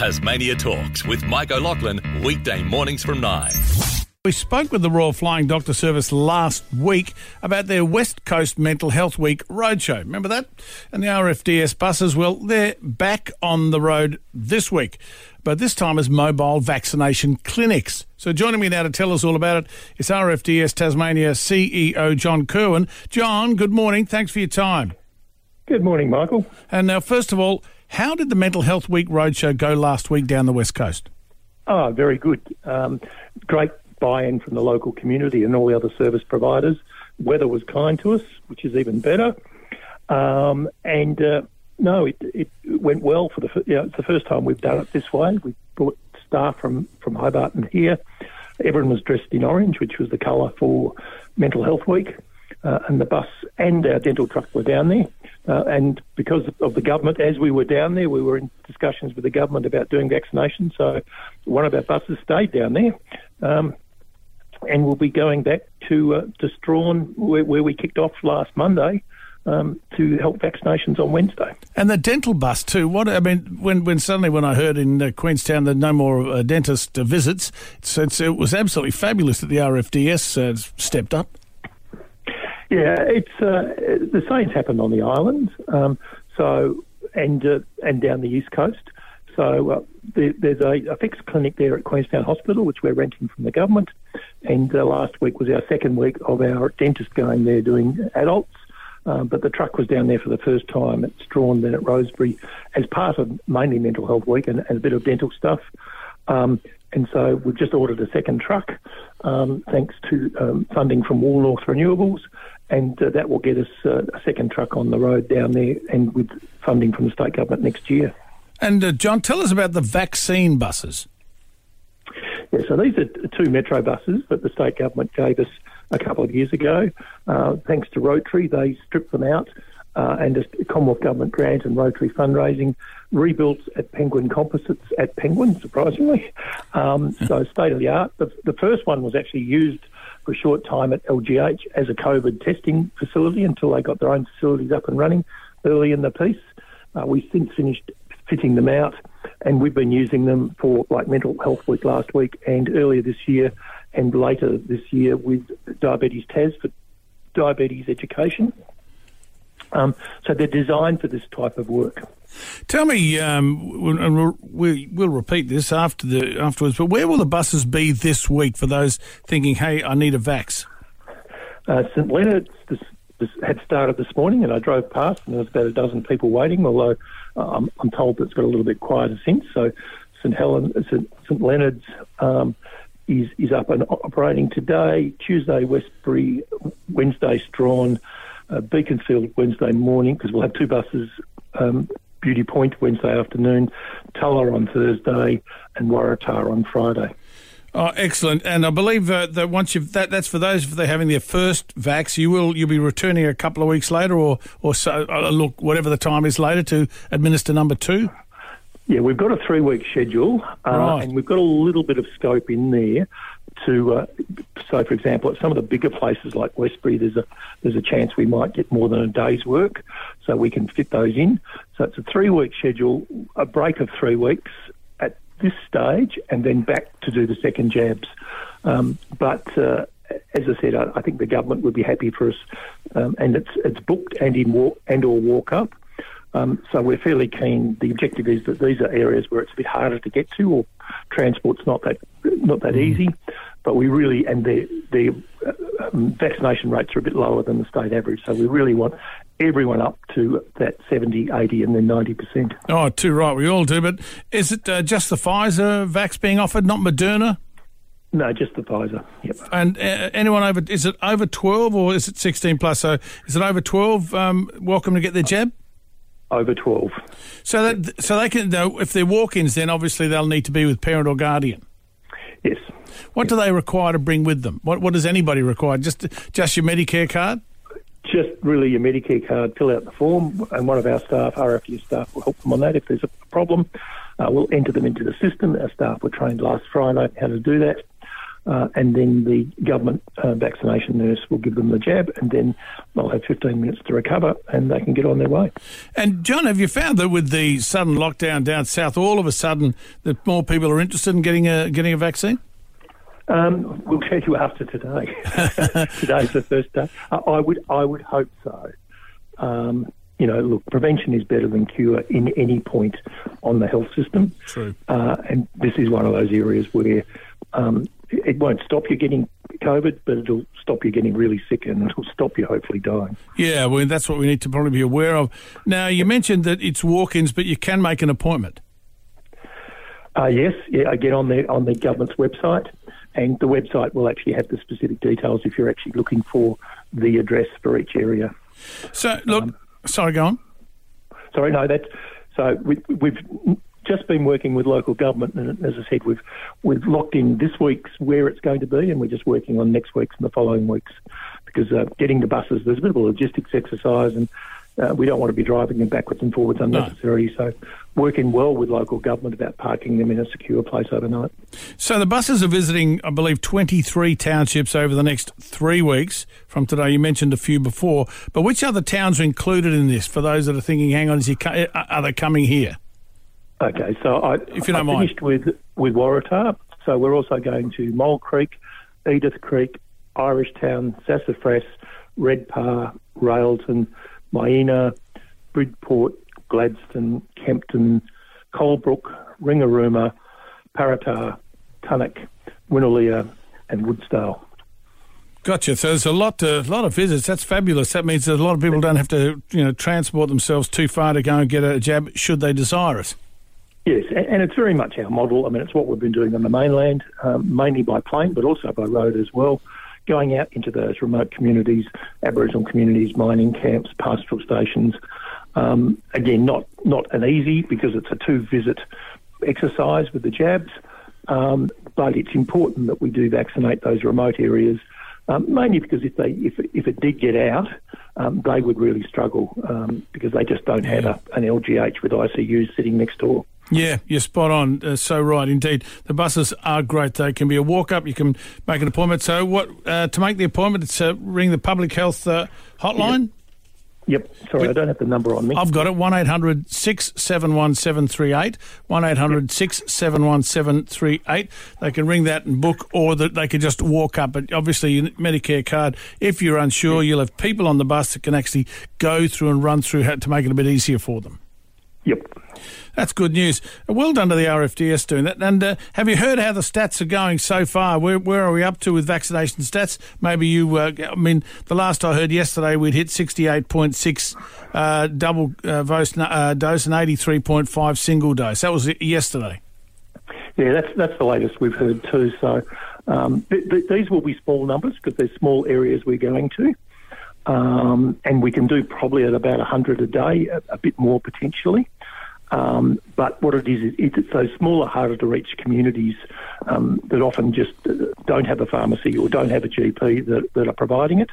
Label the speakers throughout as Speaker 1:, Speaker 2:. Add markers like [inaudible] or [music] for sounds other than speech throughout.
Speaker 1: Tasmania Talks with Mike O'Loughlin, weekday mornings from 9.
Speaker 2: We spoke with the Royal Flying Doctor Service last week about their West Coast Mental Health Week roadshow. Remember that? And the RFDS buses, well, they're back on the road this week, but this time as mobile vaccination clinics. So joining me now to tell us all about it is RFDS Tasmania CEO John Kirwan. John, good morning. Thanks for your time.
Speaker 3: Good morning, Michael.
Speaker 2: And now, first of all, how did the Mental Health Week roadshow go last week down the West Coast?
Speaker 3: Oh, very good. Um, great buy-in from the local community and all the other service providers. Weather was kind to us, which is even better. Um, and uh, no, it, it, went well for the. You know, it's the first time we've done it this way. We brought staff from from Hobart and here. Everyone was dressed in orange, which was the colour for Mental Health Week, uh, and the bus and our dental truck were down there. Uh, and because of the government, as we were down there, we were in discussions with the government about doing vaccination. So one of our buses stayed down there. Um, and we'll be going back to uh, to Strahan, where, where, we kicked off last Monday, um, to help vaccinations on Wednesday.
Speaker 2: And the dental bus too. What I mean, when when suddenly when I heard in uh, Queenstown that no more uh, dentist visits, it's, it's, it was absolutely fabulous that the RFDS uh, stepped up.
Speaker 3: Yeah, it's uh, the same happened on the island. Um, so and uh, and down the east coast. So uh, there, there's a, a, fixed clinic there at Queenstown Hospital, which we're renting from the government. And uh, last week was our second week of our dentist going there doing adults. Um, but the truck was down there for the first time at Strahan, then at Rosebery, as part of mainly Mental Health Week and, and a bit of dental stuff. Um, and so we've just ordered a second truck, um, thanks to um, funding from Woolnorth Renewables, and uh, that will get us uh, a second truck on the road down there, and with funding from the state government next year.
Speaker 2: And uh, John, tell us about the vaccine buses.
Speaker 3: Yeah, so these are two metro buses that the state government gave us a couple of years ago. Uh, thanks to Rotary, they stripped them out uh, and a Commonwealth Government grant and Rotary fundraising rebuilt at Penguin Composites at Penguin, surprisingly. Um, [laughs] so state of the art. The, the, first one was actually used for a short time at LGH as a COVID testing facility until they got their own facilities up and running early in the piece. Uh, we since finished fitting them out, and we've been using them for like Mental Health Week last week and earlier this year, and later this year with Diabetes Tas for diabetes education. Um, so they're designed for this type of work.
Speaker 2: Tell me, um, and we, will repeat this after the afterwards. But where will the buses be this week for those thinking, "Hey, I need a vax"?
Speaker 3: Uh, St Leonard's this, this had started this morning, and I drove past, and there was about a dozen people waiting. Although uh, I'm, I'm, told that it's got a little bit quieter since. So St Helen, St, St Leonard's. Um, is, is up and operating today. Tuesday, Westbury, Wednesday, Strahan, uh, Beaconsfield Wednesday morning because we'll have two buses. Um, Beauty Point Wednesday afternoon, Tullah on Thursday, and Waratah on Friday.
Speaker 2: Oh, excellent! And I believe uh, that once you've that, that's for those if they're having their first vax, you will you'll be returning a couple of weeks later, or or so. Uh, look, whatever the time is later to administer number two.
Speaker 3: Yeah, we've got a three week schedule, uh, right. and we've got a little bit of scope in there to. Uh, so, for example, at some of the bigger places like Westbury, there's a there's a chance we might get more than a day's work, so we can fit those in. So it's a three week schedule, a break of three weeks at this stage, and then back to do the second jabs. Um, but uh, as I said, I, I, think the government would be happy for us, um, and it's it's booked and in walk and or walk up. Um, so we're fairly keen. The objective is that these are areas where it's a bit harder to get to, or transport's not that not that mm. easy. But we really and the the um, vaccination rates are a bit lower than the state average. So we really want everyone up to that 70, 80 and then 90%.
Speaker 2: Oh, too right. We all do. But is it uh, just the Pfizer vax being offered, not Moderna?
Speaker 3: No, just the Pfizer. Yep.
Speaker 2: And uh, anyone over, is it over 12 or is it 16 plus? So is it over 12 um, welcome to get their jab?
Speaker 3: Over 12.
Speaker 2: So that so they can if they're walk-ins, then obviously they'll need to be with parent or guardian.
Speaker 3: Yes.
Speaker 2: What do they require to bring with them? What What does anybody require? Just just your Medicare card?
Speaker 3: Just really your Medicare card. Fill out the form, and one of our staff, RFU staff, will help them on that. If there's a problem, uh, we'll enter them into the system. Our staff were trained last Friday how to do that. Uh, and then the government uh, vaccination nurse will give them the jab, and then they'll have 15 minutes to recover, and they can get on their way.
Speaker 2: And John, have you found that with the sudden lockdown down south, all of a sudden that more people are interested in getting a getting a vaccine?
Speaker 3: Um, we'll tell you after today. [laughs] Today's the first day. I, I would I would hope so. Um, you know, look, prevention is better than cure in any point on the health system.
Speaker 2: True.
Speaker 3: Uh, and this is one of those areas where um, it won't stop you getting COVID, but it'll stop you getting really sick and it'll stop you hopefully dying.
Speaker 2: Yeah, well, that's what we need to probably be aware of. Now, you mentioned that it's walk-ins, but you can make an appointment.
Speaker 3: Uh, yes, yeah, again on the on the government's website, and the website will actually have the specific details if you're actually looking for the address for each area.
Speaker 2: So, look, um, Sorry, go on.
Speaker 3: Sorry, no, that's so we, we've just been working with local government, and as I said, we've we've locked in this week's where it's going to be, and we're just working on next week's and the following weeks because uh, getting the buses there's a bit of a logistics exercise, and uh, we don't want to be driving them backwards and forwards unnecessarily. No. So, working well with local government about parking them in a secure place overnight.
Speaker 2: So, the buses are visiting, I believe, 23 townships over the next three weeks from today. You mentioned a few before, but which other towns are included in this for those that are thinking, hang on, is he, are they coming here?
Speaker 3: Okay, so I,
Speaker 2: if you don't
Speaker 3: I finished
Speaker 2: mind.
Speaker 3: with, with Waratah. So, we're also going to Mole Creek, Edith Creek, Irish Town, Sassafras, Redpa, Railton, Myena, Bridport, Gladstone, Kempton, Colebrook, Ringarooma, Parramatta, Tunnack, Winnaleah, and Woodsdale.
Speaker 2: Gotcha. So there's a lot, a lot of visits. That's fabulous. That means that a lot of people don't have to, you know, transport themselves too far to go and get a jab, should they desire it.
Speaker 3: Yes, and it's very much our model. I mean, it's what we've been doing on the mainland, um, mainly by plane, but also by road as well going out into those remote communities, Aboriginal communities, mining camps, pastoral stations. Um, again, not not an easy because it's a two visit exercise with the jabs, um, but it's important that we do vaccinate those remote areas. Um, mainly because if they if if it did get out, um, they would really struggle um, because they just don't have a, an LGH with ICUs sitting next door.
Speaker 2: Yeah, you're spot on. Uh, so right, indeed. The buses are great. They can be a walk up. You can make an appointment. So what uh, to make the appointment? It's uh, ring the public health uh, hotline.
Speaker 3: Yep. Yep. Sorry, I don't have the number on me.
Speaker 2: I've got it. One 671 738 One 671 738 They can ring that and book, or that they can just walk up. But obviously, Medicare card. If you're unsure, you'll have people on the bus that can actually go through and run through to make it a bit easier for them.
Speaker 3: Yep.
Speaker 2: That's good news. Well done to the RFDS doing that. And uh, have you heard how the stats are going so far? Where, where are we up to with vaccination stats? Maybe you, uh, I mean, the last I heard yesterday, we'd hit 68.6 uh, double uh, dose, uh, dose and 83.5 single dose. That was yesterday.
Speaker 3: Yeah, that's that's the latest we've heard too. So um, th- th- these will be small numbers because they're small areas we're going to. Um, and we can do probably at about 100 a day, a, a bit more potentially. Um, but what it is, it's those smaller, harder to reach communities um, that often just uh, don't have a pharmacy or don't have a GP that, that are providing it.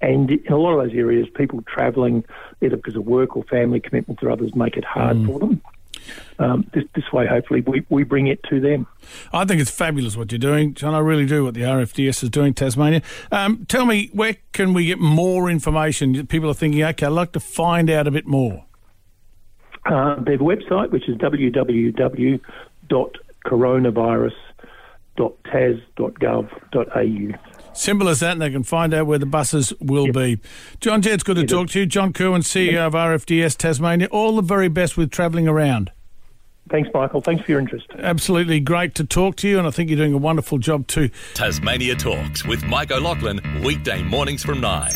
Speaker 3: And in a lot of those areas, people travelling either because of work or family commitments or others make it hard mm. for them. Um, this, this, way, hopefully, we, we bring it to them.
Speaker 2: I think it's fabulous what you're doing, John. I really do what the RFDS is doing, Tasmania. Um, tell me, where can we get more information? People are thinking, okay, I'd like to find out a bit more.
Speaker 3: Uh, they have a website which is www.coronavirus.tas.gov.au.
Speaker 2: Simple as that, and they can find out where the buses will yep. be. John Jett, good to yep. talk to you. John Kirwan, CEO yep. of RFDS Tasmania. All the very best with travelling around.
Speaker 3: Thanks, Michael. Thanks for your interest.
Speaker 2: Absolutely great to talk to you, and I think you're doing a wonderful job too.
Speaker 1: Tasmania Talks with Mike O'Loughlin, weekday mornings from 9.